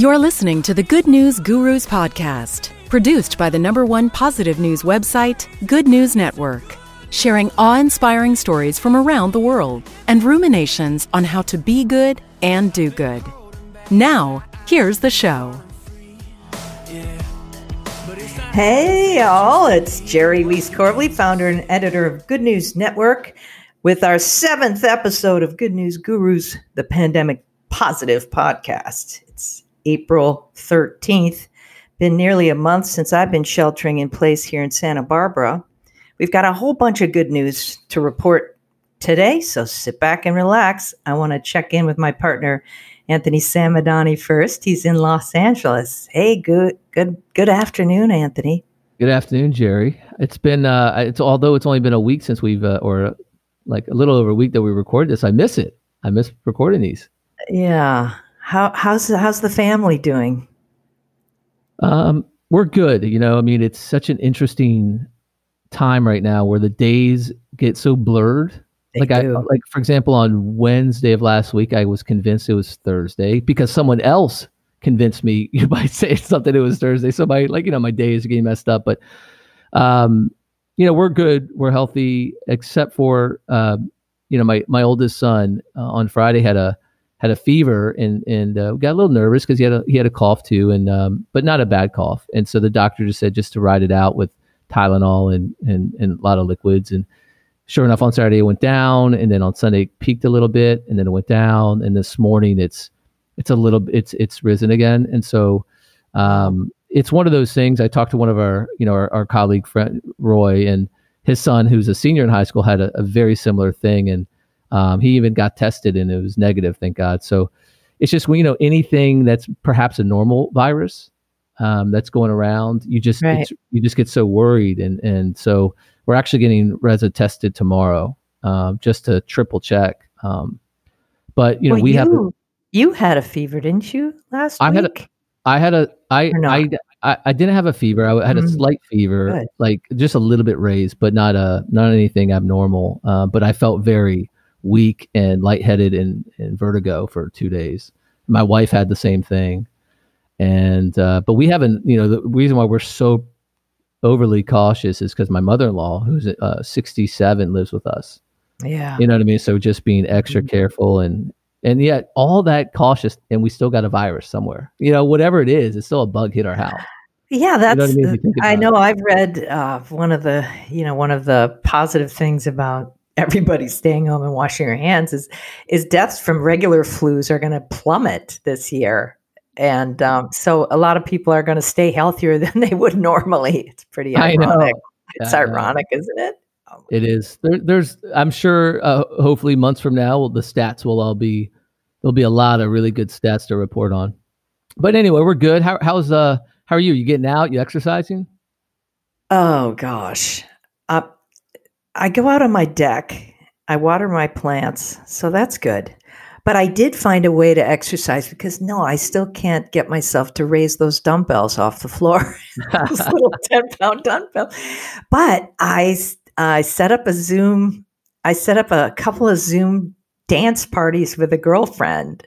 You're listening to the Good News Gurus podcast, produced by the number one positive news website, Good News Network, sharing awe inspiring stories from around the world and ruminations on how to be good and do good. Now, here's the show. Hey, y'all. It's Geri Weis-Corbley, founder and editor of Good News Network, with our seventh episode of Good News Gurus, the Pandemic Positive podcast. It's April 13th. Been nearly a month since I've been sheltering in place here in Santa Barbara. We've got a whole bunch of good news to report today, so sit back and relax. I want to check in with my partner, Anthony Samadani first. He's in Los Angeles. Hey, good good good afternoon, Anthony. Good afternoon, Geri. It's been uh, it's although it's only been a week since we've uh, or like a little over a week that we recorded this. I miss it. I miss recording these. Yeah. How how's how's the family doing? Um, we're good. You know, I mean, it's such an interesting time right now where the days get so blurred. They like I like for example on Wednesday of last week I was convinced it was Thursday because someone else convinced me by saying something it was Thursday. So my like you know my days are getting messed up, but um you know we're good, we're healthy except for um you know my my oldest son uh, on Friday had a had a fever and and uh, got a little nervous because he had a he had a cough too and um but not a bad cough and so the doctor just said just to ride it out with Tylenol and and and a lot of liquids and sure enough on Saturday it went down and then on Sunday it peaked a little bit and then it went down and this morning it's it's a little it's it's risen again and so um it's one of those things I talked to one of our you know our, our colleague friend Roy and his son who's a senior in high school had a, a very similar thing and um, he even got tested and it was negative thank God so it's just when you know anything that's perhaps a normal virus um, that's going around you just Right. it's, you just get so worried and and so we're actually getting Reza tested tomorrow um, just to triple check um, but you know Well, we have you, you had a fever, didn't you, last I had a- week? I had a I? I, I I didn't have a fever. I had a Mhm. slight fever, Good. like just a little bit raised, but not a not anything abnormal. Uh, but I felt very weak and lightheaded and, and vertigo for two days. My wife had the same thing, and uh, but we haven't. You know, the reason why we're so overly cautious is because my mother-in-law, who's uh, 67, lives with us. yeah. You know what I mean? So just being extra Mhm. careful and and yet all that cautious and we still got a virus somewhere. You know, whatever it is, it's still a bug hit our house. Yeah, know that's. what I mean? You I know. I've read uh, one of the, you know, one of the positive things about everybody staying home and washing your hands is, is deaths from regular flus are going to plummet this year, and um, so a lot of people are going to stay healthier than they would normally. It's pretty I ironic. It's I know. ironic, isn't it? Oh, It is. There, there's I'm sure uh, hopefully months from now the stats will all be there'll be a lot of really good stats to report on. But anyway, we're good. How how's uh how are you? You getting out? You exercising? Oh gosh. Uh, I go out on my deck. I water my plants, so that's good. But I did find a way to exercise because no, I still can't get myself to raise those dumbbells off the floor. those little 10 pound dumbbells. But I, I set up a Zoom, I set up a couple of Zoom dance parties with a girlfriend.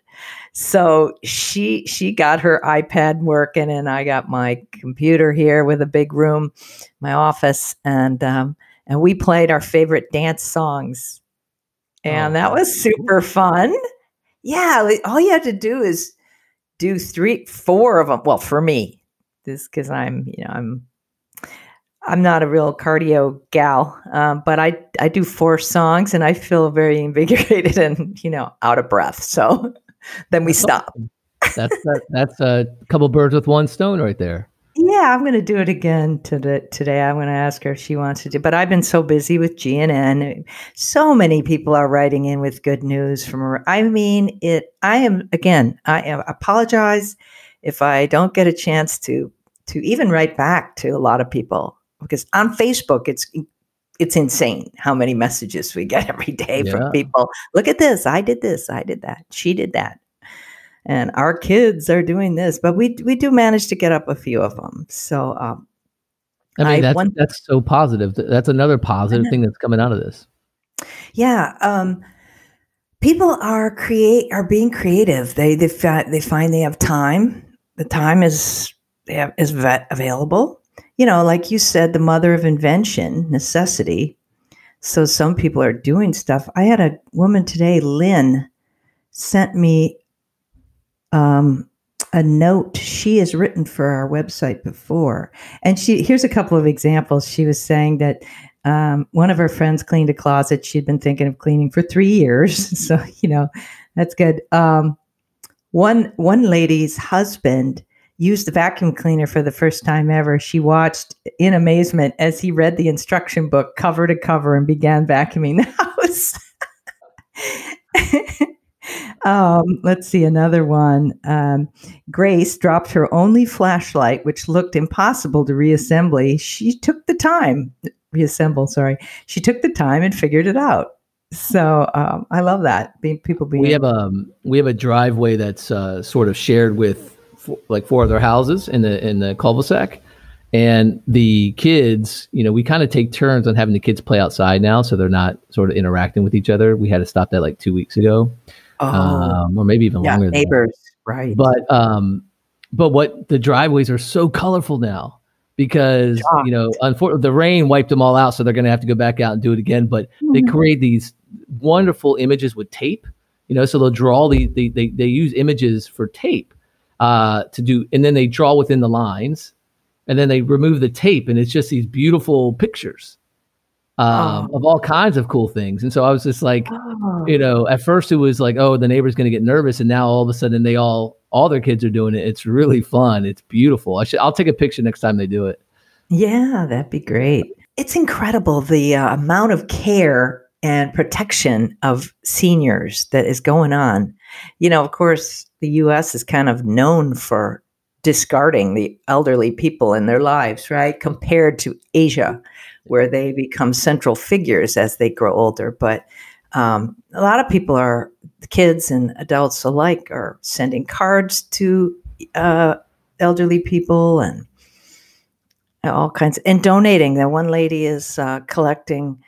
So she she got her iPad working, and I got my computer here with a big room, my office, and um, and we played our favorite dance songs, and Oh, that was super fun. Yeah, all you have to do is do three, four of them. Well, for me, this because I'm you know I'm I'm not a real cardio gal, um, but I I do four songs and I feel very invigorated and you know out of breath. So then we stop. That's that, that's a couple birds with one stone right there. Yeah, I'm going to do it again today. Today, I'm going to ask her if she wants to do. But I've been so busy with GNN. So many people are writing in with good news from. ar- I mean, it. I am again. I am, apologize if I don't get a chance to to even write back to a lot of people because on Facebook, it's it's insane how many messages we get every day Yeah. from people. Look at this! I did this. I did that. She did that and our kids are doing this but we we do manage to get up a few of them so um I mean, I that's won- that's so positive. That's another positive thing that's coming out of this. Yeah, um, people are create are being creative. They they fi- they find they have time. The time is they have, is va- available. You know, like you said, the mother of invention, necessity. So some people are doing stuff. I had a woman today, Lynn, sent me um, a note she has written for our website before, and she here's a couple of examples. She was saying that um, one of her friends cleaned a closet she'd been thinking of cleaning for three years. So, you know, that's good. Um, one, one lady's husband used the vacuum cleaner for the first time ever. She watched in amazement as he read the instruction book cover to cover and began vacuuming the house. um, let's see another one. Um, Grace dropped her only flashlight, which looked impossible to reassemble. She took the time reassemble. Sorry, she took the time and figured it out. So um, I love that. Being people being We have a we have a driveway that's uh, sort of shared with f- like four other houses in the in the cul-de-sac, and the kids. You know, we kind of take turns on having the kids play outside now, so they're not sort of interacting with each other. We had to stop that like two weeks ago, oh, um, or maybe even yeah, longer. than that. neighbors, right? But um, but what the driveways are so colorful now because you know, unfortunately, the rain wiped them all out, so they're going to have to go back out and do it again. But they Mm-hmm. create these wonderful images with tape. You know, so they'll draw the they they, they use images for tape uh, to do, and then they draw within the lines, and then they remove the tape, and it's just these beautiful pictures um, Oh. of all kinds of cool things. And so I was just like, Oh, you know, at first it was like, oh, the neighbor's going to get nervous, and now all of a sudden they all all their kids are doing it. It's really fun. It's beautiful. I should I'll take a picture next time they do it. yeah, that'd be great. It's incredible the uh, amount of care and protection of seniors that is going on. You know, of course, the U.S. is kind of known for discarding the elderly people in their lives, right? Compared to Asia, where they become central figures as they grow older. But um, a lot of people are, kids and adults alike, are sending cards to uh, elderly people and all kinds, and donating. That one lady is uh, collecting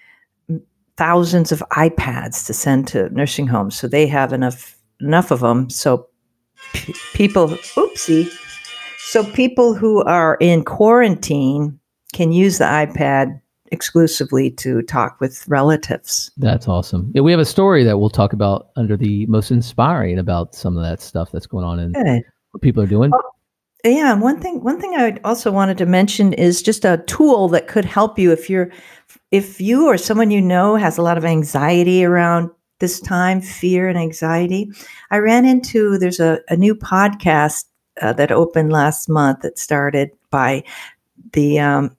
thousands of iPads to send to nursing homes, so they have enough enough of them. So p- people, oopsie, so people who are in quarantine can use the iPad exclusively to talk with relatives. That's awesome. Yeah, we have a story that we'll talk about under the most inspiring about some of that stuff that's going on and Good. what people are doing. Yeah, and one thing one thing I also wanted to mention is just a tool that could help you if you're if you or someone you know has a lot of anxiety around this time, fear and anxiety. I ran into there's a, a new podcast uh, that opened last month that started by the um,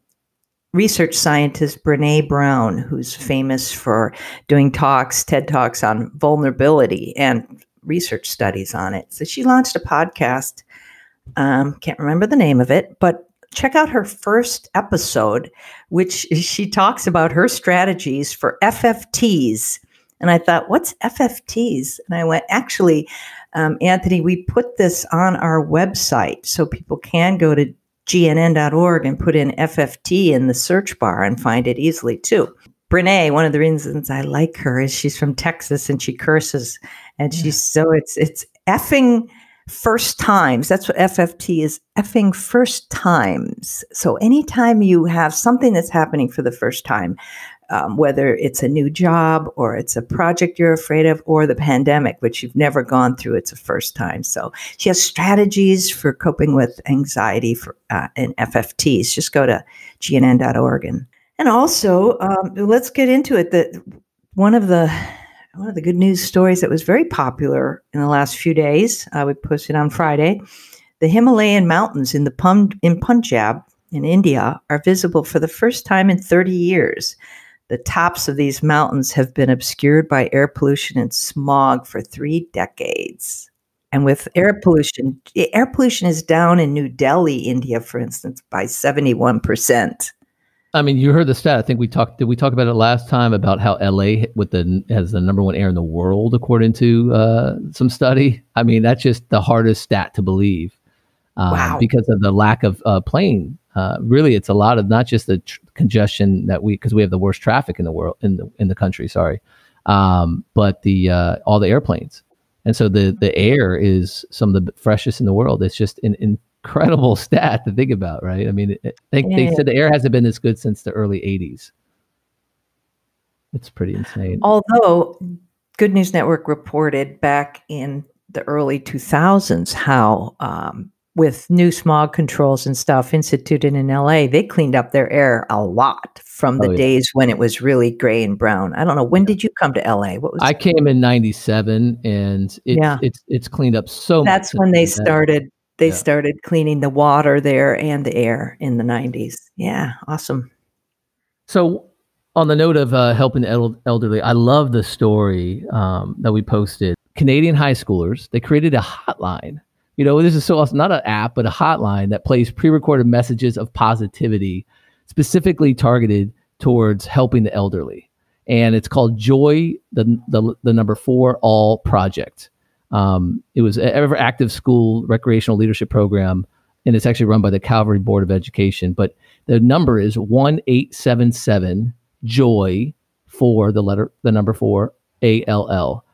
research scientist Brene Brown, who's famous for doing talks, TED Talks on vulnerability and research studies on it. So she launched a podcast um, can't remember the name of it, but check out her first episode, which she talks about her strategies for FFTs. And I thought, what's FFTs? And I went, actually, um, Anthony, we put this on our website so people can go to gnn.org and put in FFT in the search bar and find it easily too. Brene, one of the reasons I like her is she's from Texas and she curses, and she's so it's it's effing first times. That's what FFT is effing first times. So anytime you have something that's happening for the first time, um, whether it's a new job or it's a project you're afraid of or the pandemic, which you've never gone through, it's a first time. So she has strategies for coping with anxiety for uh, and FFTs. Just go to gnn.org and and also um, let's get into it. That one of the one of the good news stories that was very popular in the last few days. Uh, we posted on Friday. The Himalayan mountains in the Pun- in Punjab in India are visible for the first time in 30 years. The tops of these mountains have been obscured by air pollution and smog for three decades. And with air pollution, air pollution is down in New Delhi, India, for instance, by 71%. I mean, you heard the stat. I think we talked. Did we talk about it last time about how LA with the has the number one air in the world according to uh, some study? I mean, that's just the hardest stat to believe. Um, Wow. because of the lack of uh, plane. Uh, really, it's a lot of not just the tr- congestion that we because we have the worst traffic in the world in the in the country. Sorry, um, but the uh, all the airplanes, and so the the air is some of the freshest in the world. It's just an incredible stat to think about, right? I mean, it, they, they said the air hasn't been this good since the early '80s. It's pretty insane. Although Good News Network reported back in the early 2000s how, um, with new smog controls and stuff instituted in LA, they cleaned up their air a lot from the Oh, yeah. days when it was really gray and brown. I don't know. When did you come to LA? What was I came in '97, and it's Yeah. it's it's cleaned up so that's when they started they Yeah. started cleaning the water there and the air in the 90s. Yeah, awesome. So, on the note of uh, helping el- elderly, I love the story um, that we posted. Canadian high schoolers they created a hotline. You know, this is so awesome. Not an app, but a hotline that plays pre-recorded messages of positivity, specifically targeted towards helping the elderly. And it's called Joy the the, the number four All Project. Um, it was an ever active school recreational leadership program, and it's actually run by the Calgary Board of Education. But the number is one eight seven seven Joy for the letter the number four A L L,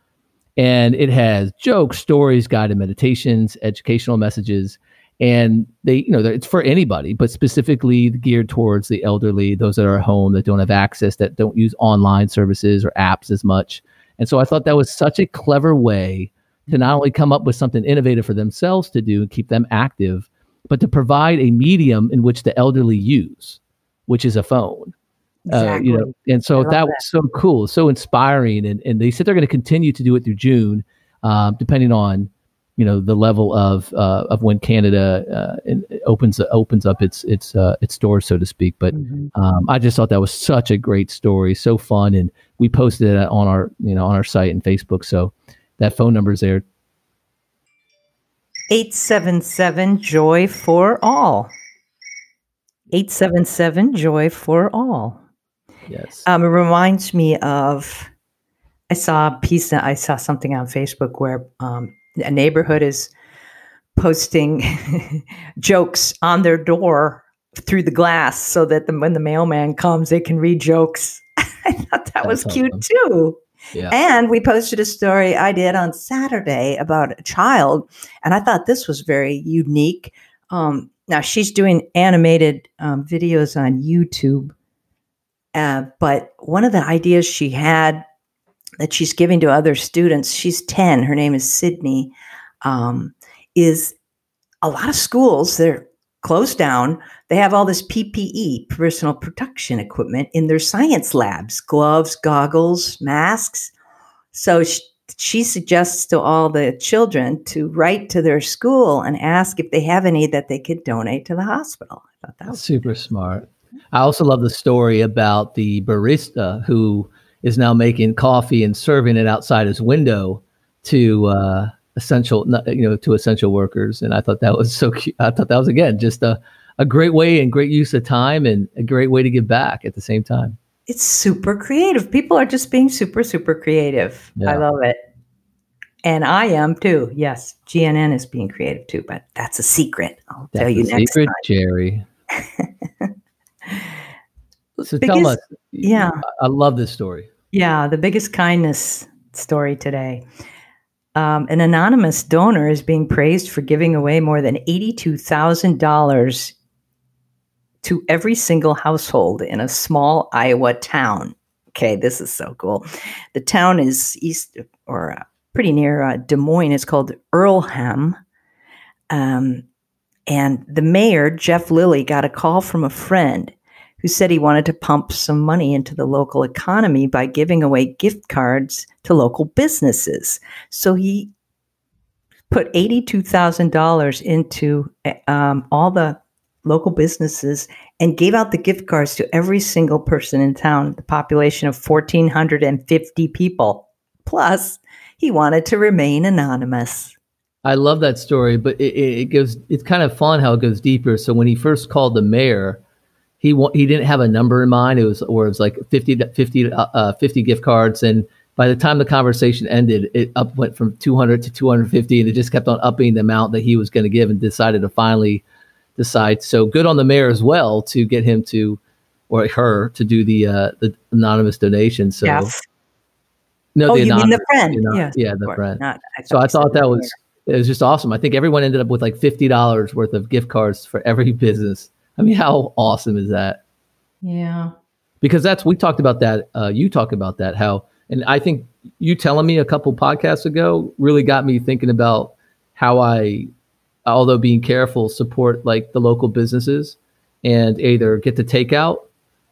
and it has jokes, stories, guided meditations, educational messages, and they you know it's for anybody, but specifically geared towards the elderly, those that are at home that don't have access, that don't use online services or apps as much. And so I thought that was such a clever way to not only come up with something innovative for themselves to do and keep them active, but to provide a medium in which the elderly use, which is a phone. Uh, you know, and so love that was so cool, so inspiring, and and they said they're going to continue to do it through June, um, depending on you know the level of uh, of when Canada uh, opens opens up its its uh, its doors, so to speak. But Mhm. um, I just thought that was such a great story, so fun, and we posted it on our you know on our site and Facebook. So that phone number is there. 877 Joy for All. 877 Joy for All. Yes. Um, it reminds me of I saw a piece that I saw something on Facebook where um, a neighborhood is posting jokes on their door through the glass so that the, when the mailman comes, they can read jokes. I thought that was That's cute too. yeah. And we posted a story I did on Saturday about a child, and I thought this was very unique. Um, now she's doing animated um, videos on YouTube, uh, but one of the ideas she had that she's giving to other students, she's 10, her name is Sydney, um, is a lot of schools, they're closed down. They have all this PPE, personal protection equipment, in their science labs gloves, goggles, masks. So she, she suggests to all the children to write to their school and ask if they have any that they could donate to the hospital. I thought that was Super smart. I also love the story about the barista who is now making coffee and serving it outside his window to uh, essential, you know, to essential workers. And I thought that was so cute. I thought that was again just a, a great way and great use of time and a great way to give back at the same time. it's super creative. People are just being super, super creative. I love it. And I am too. Yes, GNN is being creative too, but that's a secret. I'll That's tell you next secret, time. Geri. so tell us. yeah. I love this story. Yeah, the biggest kindness story today. Um, an anonymous donor is being praised for giving away more than $82,000 to every single household in a small Iowa town. Okay, this is so cool. The town is east or uh, pretty near uh, Des Moines. It's called Earlham. Um, and the mayor, Jeff Lilly, got a call from a friend who said he wanted to pump some money into the local economy by giving away gift cards to local businesses. So he put $82,000 into um, all the local businesses and gave out the gift cards to every single person in town, the population of 1,450 people. Plus, he wanted to remain anonymous. I love that story, but it, it, goes. It's kind of fun how it goes deeper. So when he first called the mayor, he wa- he didn't have a number in mind. It was or it was like 50, 50, uh, uh, 50 gift cards, and by the time the conversation ended, it up went from 200 to 250, and it just kept on upping the amount that he was going to give, and decided to finally decide. So good on the mayor as well to get him to or her to do the uh, the anonymous donation. So Yes. no, Oh, you mean the friend? the anon- Yes, yeah, the friend. Not- So I thought that the was it was just awesome. I think everyone ended up with like fifty dollars worth of gift cards for every business. I mean, how awesome is that? Yeah. Because that's we talked about that. Uh, you talked about that how, and I think you telling me a couple podcasts ago really got me thinking about how I, although being careful, support like the local businesses and either get the takeout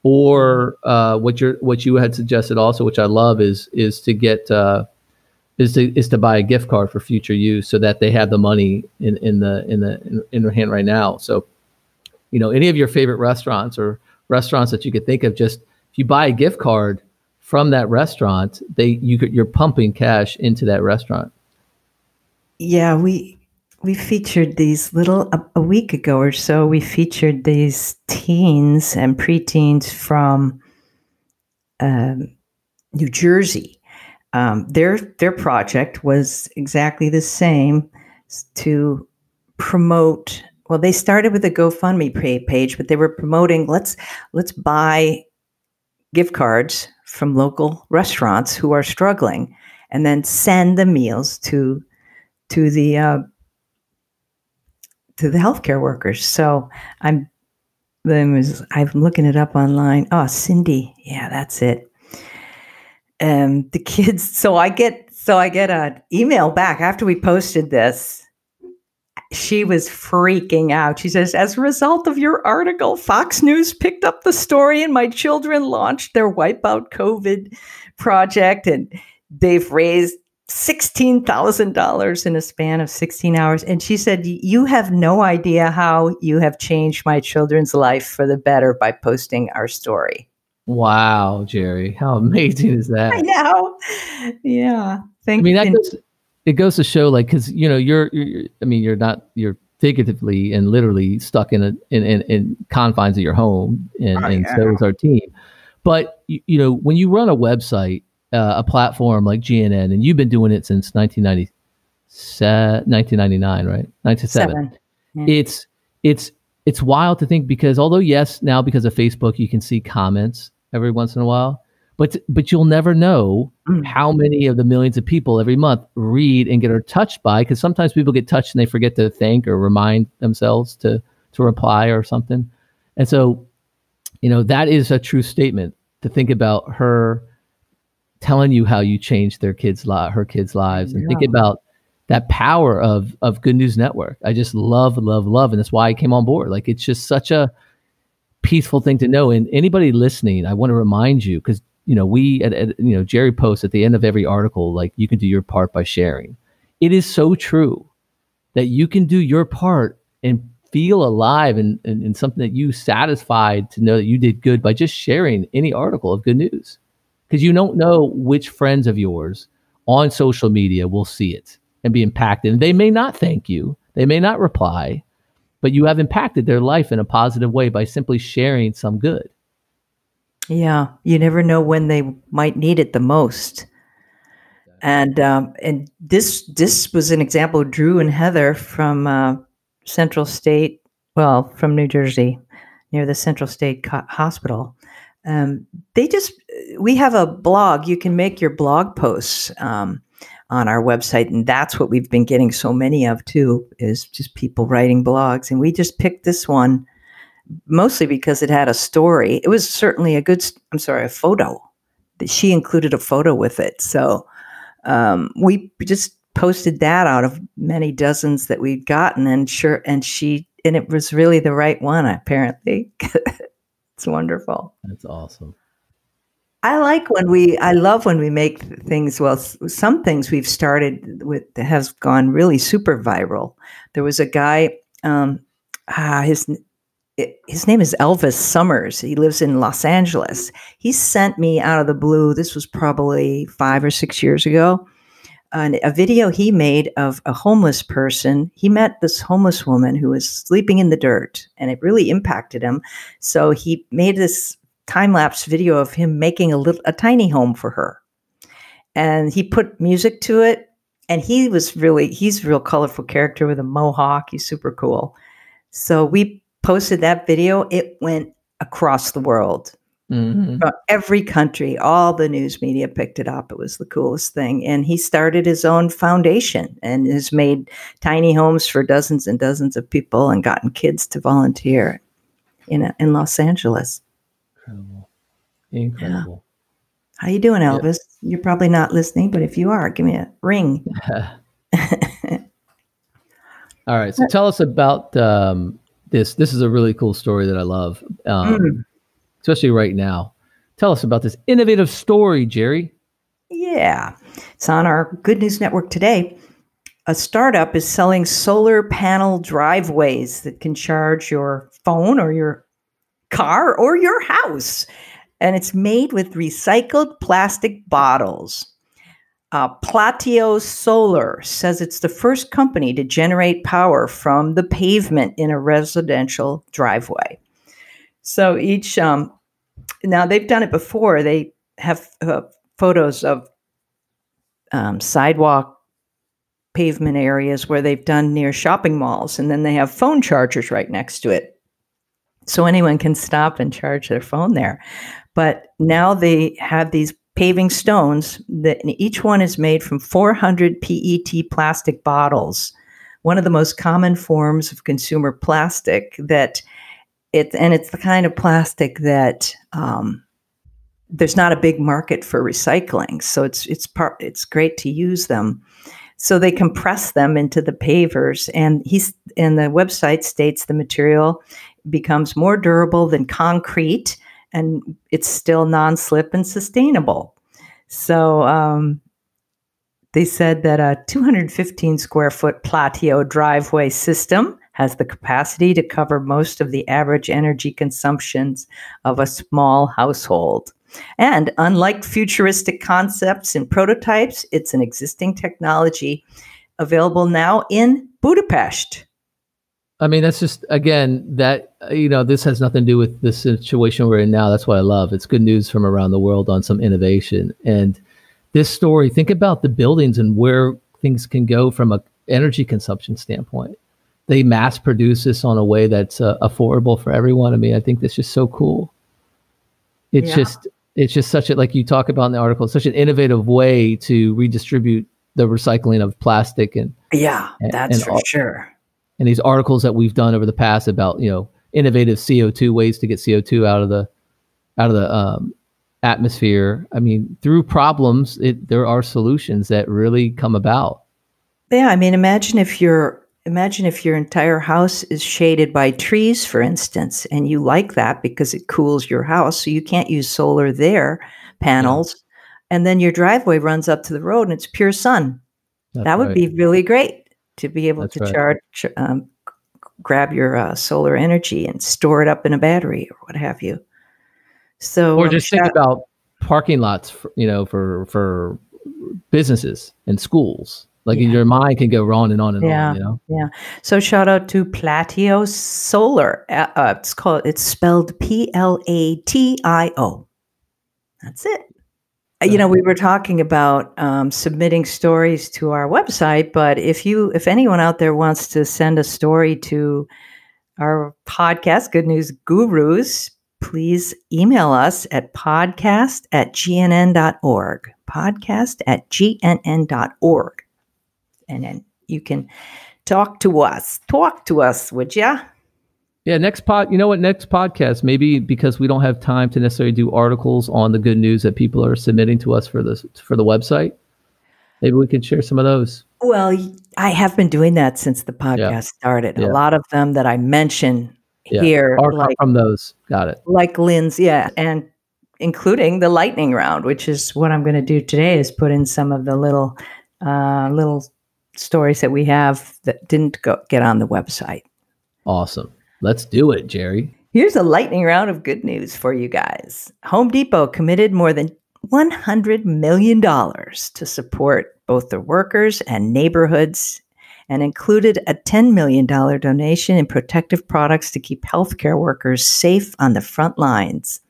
or uh, what you what you had suggested also, which I love, is is to get uh, is to is to buy a gift card for future use so that they have the money in in the in the in, in their hand right now. So, you know, any of your favorite restaurants or restaurants that you could think of, just if you buy a gift card from that restaurant, they you could, you're pumping cash into that restaurant. Yeah, we we featured these little a, a week ago or so. We featured these teens and preteens from um, New Jersey. Um, their their project was exactly the same to promote. Well, they started with a GoFundMe page, but they were promoting let's let's buy gift cards from local restaurants who are struggling, and then send the meals to to the uh, to the healthcare workers. So I'm then was I'm looking it up online. Oh, Cindy, yeah, that's it. Um, the kids. So I get so I get an email back after we posted this. She was freaking out. She says, as a result of your article, Fox News picked up the story and my children launched their Wipeout COVID project and they've raised $16,000 in a span of 16 hours. And she said, You have no idea how you have changed my children's life for the better by posting our story. Wow, Geri, how amazing is that? I know. Yeah. Thank I mean, that goes, it goes to show, like, because you know, you're, you're, I mean, you're not, you're figuratively and literally stuck in a in, in, in confines of your home, and, and so is our team. But you, you know, when you run a website, uh, a platform like GNN, and you've been doing it since 1990, 1999, right? 97 seven. it's it's it's wild to think because although yes now because of facebook you can see comments every once in a while. But but you'll never know Mm. how many of the millions of people every month read and get are touched by because sometimes people get touched and they forget to thank or remind themselves to to reply or something. And so you know that is a true statement to think about her telling you how you changed their kids li- her kids lives and think about that power of of good news network. I just love love love and that's why i came on board. Like it's just such a peaceful thing to know. And anybody listening i want to remind you because you know we at, at you know geri posts at the end of every article like you can do your part by sharing. It is so true that you can do your part and feel alive and, and, and something that you satisfied to know that you did good by just sharing any article of good news. Because you don't know which friends of yours on social media will see it and be impacted. And they may not thank you, they may not reply, but you have impacted their life in a positive way by simply sharing some good. Yeah, you never know when they might need it the most. And um, and this this was an example. Drew and Heather from uh, CentraState, well, from New Jersey, near the CentraState Co- Hospital. Um, they just we have a blog. You can make your blog posts um, on our website, and that's what we've been getting so many of too. Is just people writing blogs, and we just picked this one mostly because it had a story. It was certainly a good, I'm sorry, a photo. That she included a photo with it. So um, we just posted that out of many dozens that we'd gotten. And sure, and she, and it was really the right one, apparently. it's wonderful. That's awesome. I like when we, I love when we make things, well, some things we've started with has gone really super viral. There was a guy, um, ah, his, his name is Elvis Summers. He lives in Los Angeles. He sent me out of the blue, this was probably five or six years ago, an, a video he made of a homeless person. He met this homeless woman who was sleeping in the dirt, and it really impacted him. So he made this time lapse video of him making a little a tiny home for her. and he put music to it. And he was really, he's a real colorful character with a mohawk. He's super cool. So we posted that video. It went across the world Mhm. every country. All the news media picked it up. It was the coolest thing. And he started his own foundation and has made tiny homes for dozens and dozens of people and gotten kids to volunteer in in Los Angeles. Incredible. Incredible. How you doing, Elvis? You're probably not listening, but if you are, give me a ring. All right. So tell us about um, this. This is a really cool story that I love, um, Mm. especially right now. Tell us about this innovative story, Geri. Yeah, it's on our Good News Network today. A startup is selling solar panel driveways that can charge your phone or your car or your house. And it's made with recycled plastic bottles. Uh, Platio Solar says it's the first company to generate power from the pavement in a residential driveway. So each, um, now they've done it before. They have uh, photos of um, sidewalk pavement areas where they've done near shopping malls, and then they have phone chargers right next to it. So anyone can stop and charge their phone there. But now they have these paving stones that each one is made from 400 PET plastic bottles, one of the most common forms of consumer plastic that it and it's the kind of plastic that um, there's not a big market for recycling, so it's it's part it's great to use them. So they compress them into the pavers, and he's and the website states the material becomes more durable than concrete, and it's still non-slip and sustainable. So um, they said that a 215 square foot Platio driveway system has the capacity to cover most of the average energy consumptions of a small household. And unlike futuristic concepts and prototypes, it's an existing technology available now in Budapest. I mean, that's just again that you know this has nothing to do with the situation we're in now. That's what I love. It's good news from around the world on some innovation. And this story, think about the buildings and where things can go from a energy consumption standpoint. They mass produce this on a way that's uh, affordable for everyone. I mean, I think that's just so cool. It's Yeah. just it's just such a like you talk about in the article, such an innovative way to redistribute the recycling of plastic and Yeah, And- that's and for all- sure. And these articles that we've done over the past about you know innovative CO2 ways to get CO2 out of the out of the um, atmosphere. I mean, through problems, it, there are solutions that really come about. Yeah, I mean, imagine if your imagine if your entire house is shaded by trees, for instance, and you like that because it cools your house, so you can't use solar there panels, and then your driveway runs up to the road and it's pure sun. That's that would right. be really great to be able That's to right. charge, um, grab your uh, solar energy and store it up in a battery or what have you. So, or just think about parking lots, for, you know, for for businesses and schools. Like Yeah. your mind can go on and on and Yeah. on. You know, Yeah. So shout out to Platio Solar. Uh, uh, it's called. It's spelled P L A T I O. That's it. Uh, You know, we were talking about um, submitting stories to our website, but if you, if anyone out there wants to send a story to our podcast, Good News Gurus, please email us at podcast at gnn.org. Podcast at gnn.org. And then you can talk to us. Talk to us, would ya? Yeah, next pod. You know what? Next podcast, maybe because we don't have time to necessarily do articles on the good news that people are submitting to us for this for the website. Maybe we can share some of those. Well, I have been doing that since the podcast Yeah. started. Yeah. A lot of them that I mention Yeah. here, Or like from those. Got it. like Lynn's, yeah, and including the lightning round, which is what I'm going to do today. Is put in some of the little uh, little stories that we have that didn't go, get on the website. Awesome. Let's do it, Geri. Here's a lightning round of good news for you guys. Home Depot committed more than $100 million to support both the workers and neighborhoods and included a $10 million donation in protective products to keep healthcare workers safe on the front lines.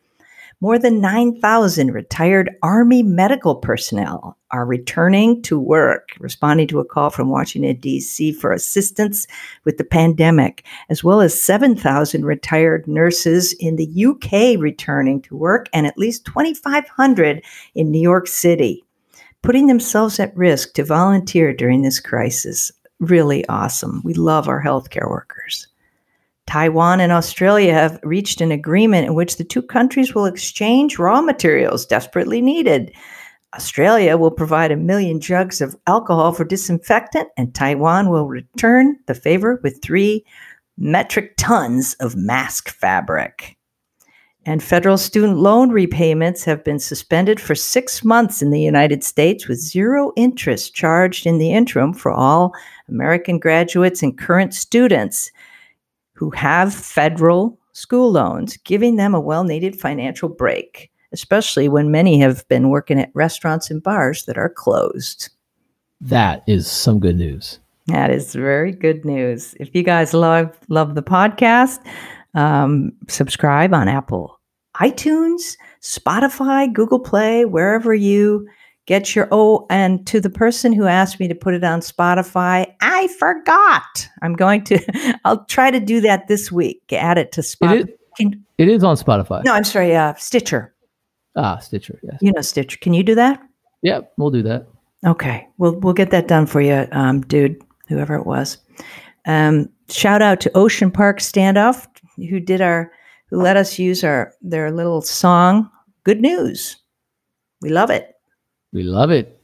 More than 9,000 retired Army medical personnel are returning to work, responding to a call from Washington, D.C. for assistance with the pandemic, as well as 7,000 retired nurses in the UK returning to work and at least 2,500 in New York City, putting themselves at risk to volunteer during this crisis. Really awesome. We love our healthcare workers. Taiwan and Australia have reached an agreement in which the two countries will exchange raw materials desperately needed. Australia will provide a million jugs of alcohol for disinfectant, and Taiwan will return the favor with three metric tons of mask fabric. And federal student loan repayments have been suspended for six months in the United States with zero interest charged in the interim for all American graduates and current students who have federal school loans, giving them a well needed financial break, especially when many have been working at restaurants and bars that are closed. That is some good news. That is very good news. If you guys love love the podcast, um, subscribe on Apple, iTunes, Spotify, Google Play, wherever you get your oh. And to the person who asked me to put it on Spotify, I forgot. I'm going to. I'll try to do that this week. Add it to It Spotify. is, it is on Spotify. No, I'm sorry. Uh, Stitcher. Ah, Stitcher. Yes. You know Stitcher. Can you do that? Yep, we'll do that. Okay, we'll we'll get that done for you, um, dude, whoever it was. Um, shout out to Ocean Park Standoff, who did our, who let us use our their little song. Good news, we love it. We love it.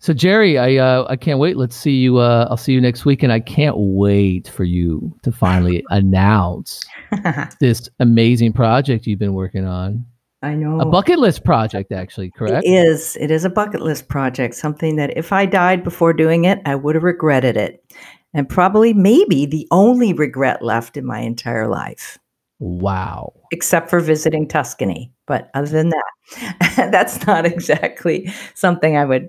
So Geri, I uh, I can't wait. Let's see you. Uh, I'll see you next week, and I can't wait for you to finally announce this amazing project you've been working on. I know A bucket list project, actually, correct? It is. It is a bucket list project. Something that if I died before doing it, I would have regretted it, and probably maybe the only regret left in my entire life. Wow. except for visiting Tuscany. But other than that, that's not exactly something I would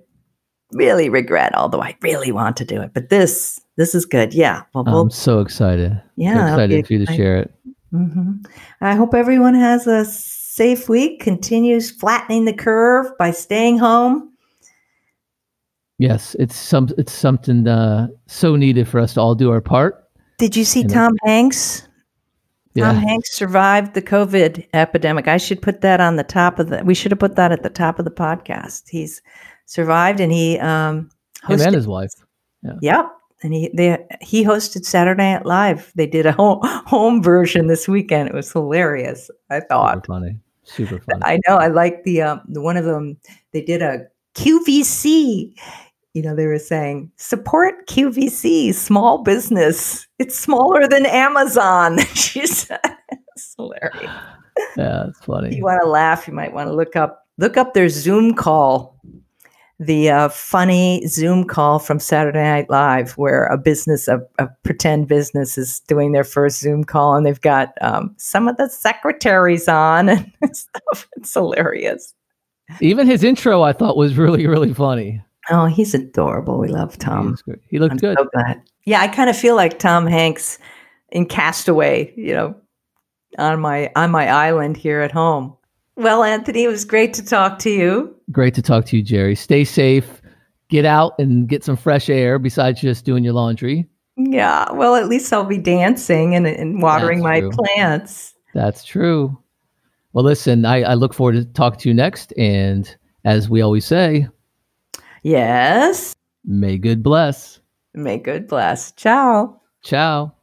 really regret, although I really want to do it. But this, this is good. Yeah. Well, we'll I'm so excited. yeah. So excited for you to share it. hmm I hope everyone has a safe week, continues flattening the curve by staying home. Yes, it's some it's something uh, so needed for us to all do our part. Did you see And- Tom Hanks? Yeah. Tom Hanks survived the COVID epidemic. I should put that on the top of the. We should have put that at the top of the podcast. He's survived, and he um, Him and his wife. Yep. And he they he hosted Saturday Night Live. They did a home home version this weekend. It was hilarious. I Super thought. funny. Super funny. I know. I like the um the one of them. They did a QVC. You know, they were saying support QVC, small business. It's smaller than Amazon. she said it's hilarious. yeah, it's If funny. you want to laugh, you might want to look up look up their Zoom call, the uh, funny Zoom call from Saturday Night Live, where a business, a, a pretend business, is doing their first Zoom call, and they've got um, some of the secretaries on and stuff. It's hilarious. Even his intro, I thought was really really funny. Oh, he's adorable. We love Tom. he looked I'm good. so glad. Yeah, I kind of feel like Tom Hanks in Castaway, you know, on my on my island here at home. Well, Anthony, it was great to talk to you. Great to talk to you, Geri. Stay safe. Get out and get some fresh air besides just doing your laundry. Yeah, well, at least I'll be dancing and, and watering That's my true. plants. That's true. Well, listen, I, I look forward to talking to you next. And as we always say, Yes. may good bless. May good bless. Ciao. Ciao.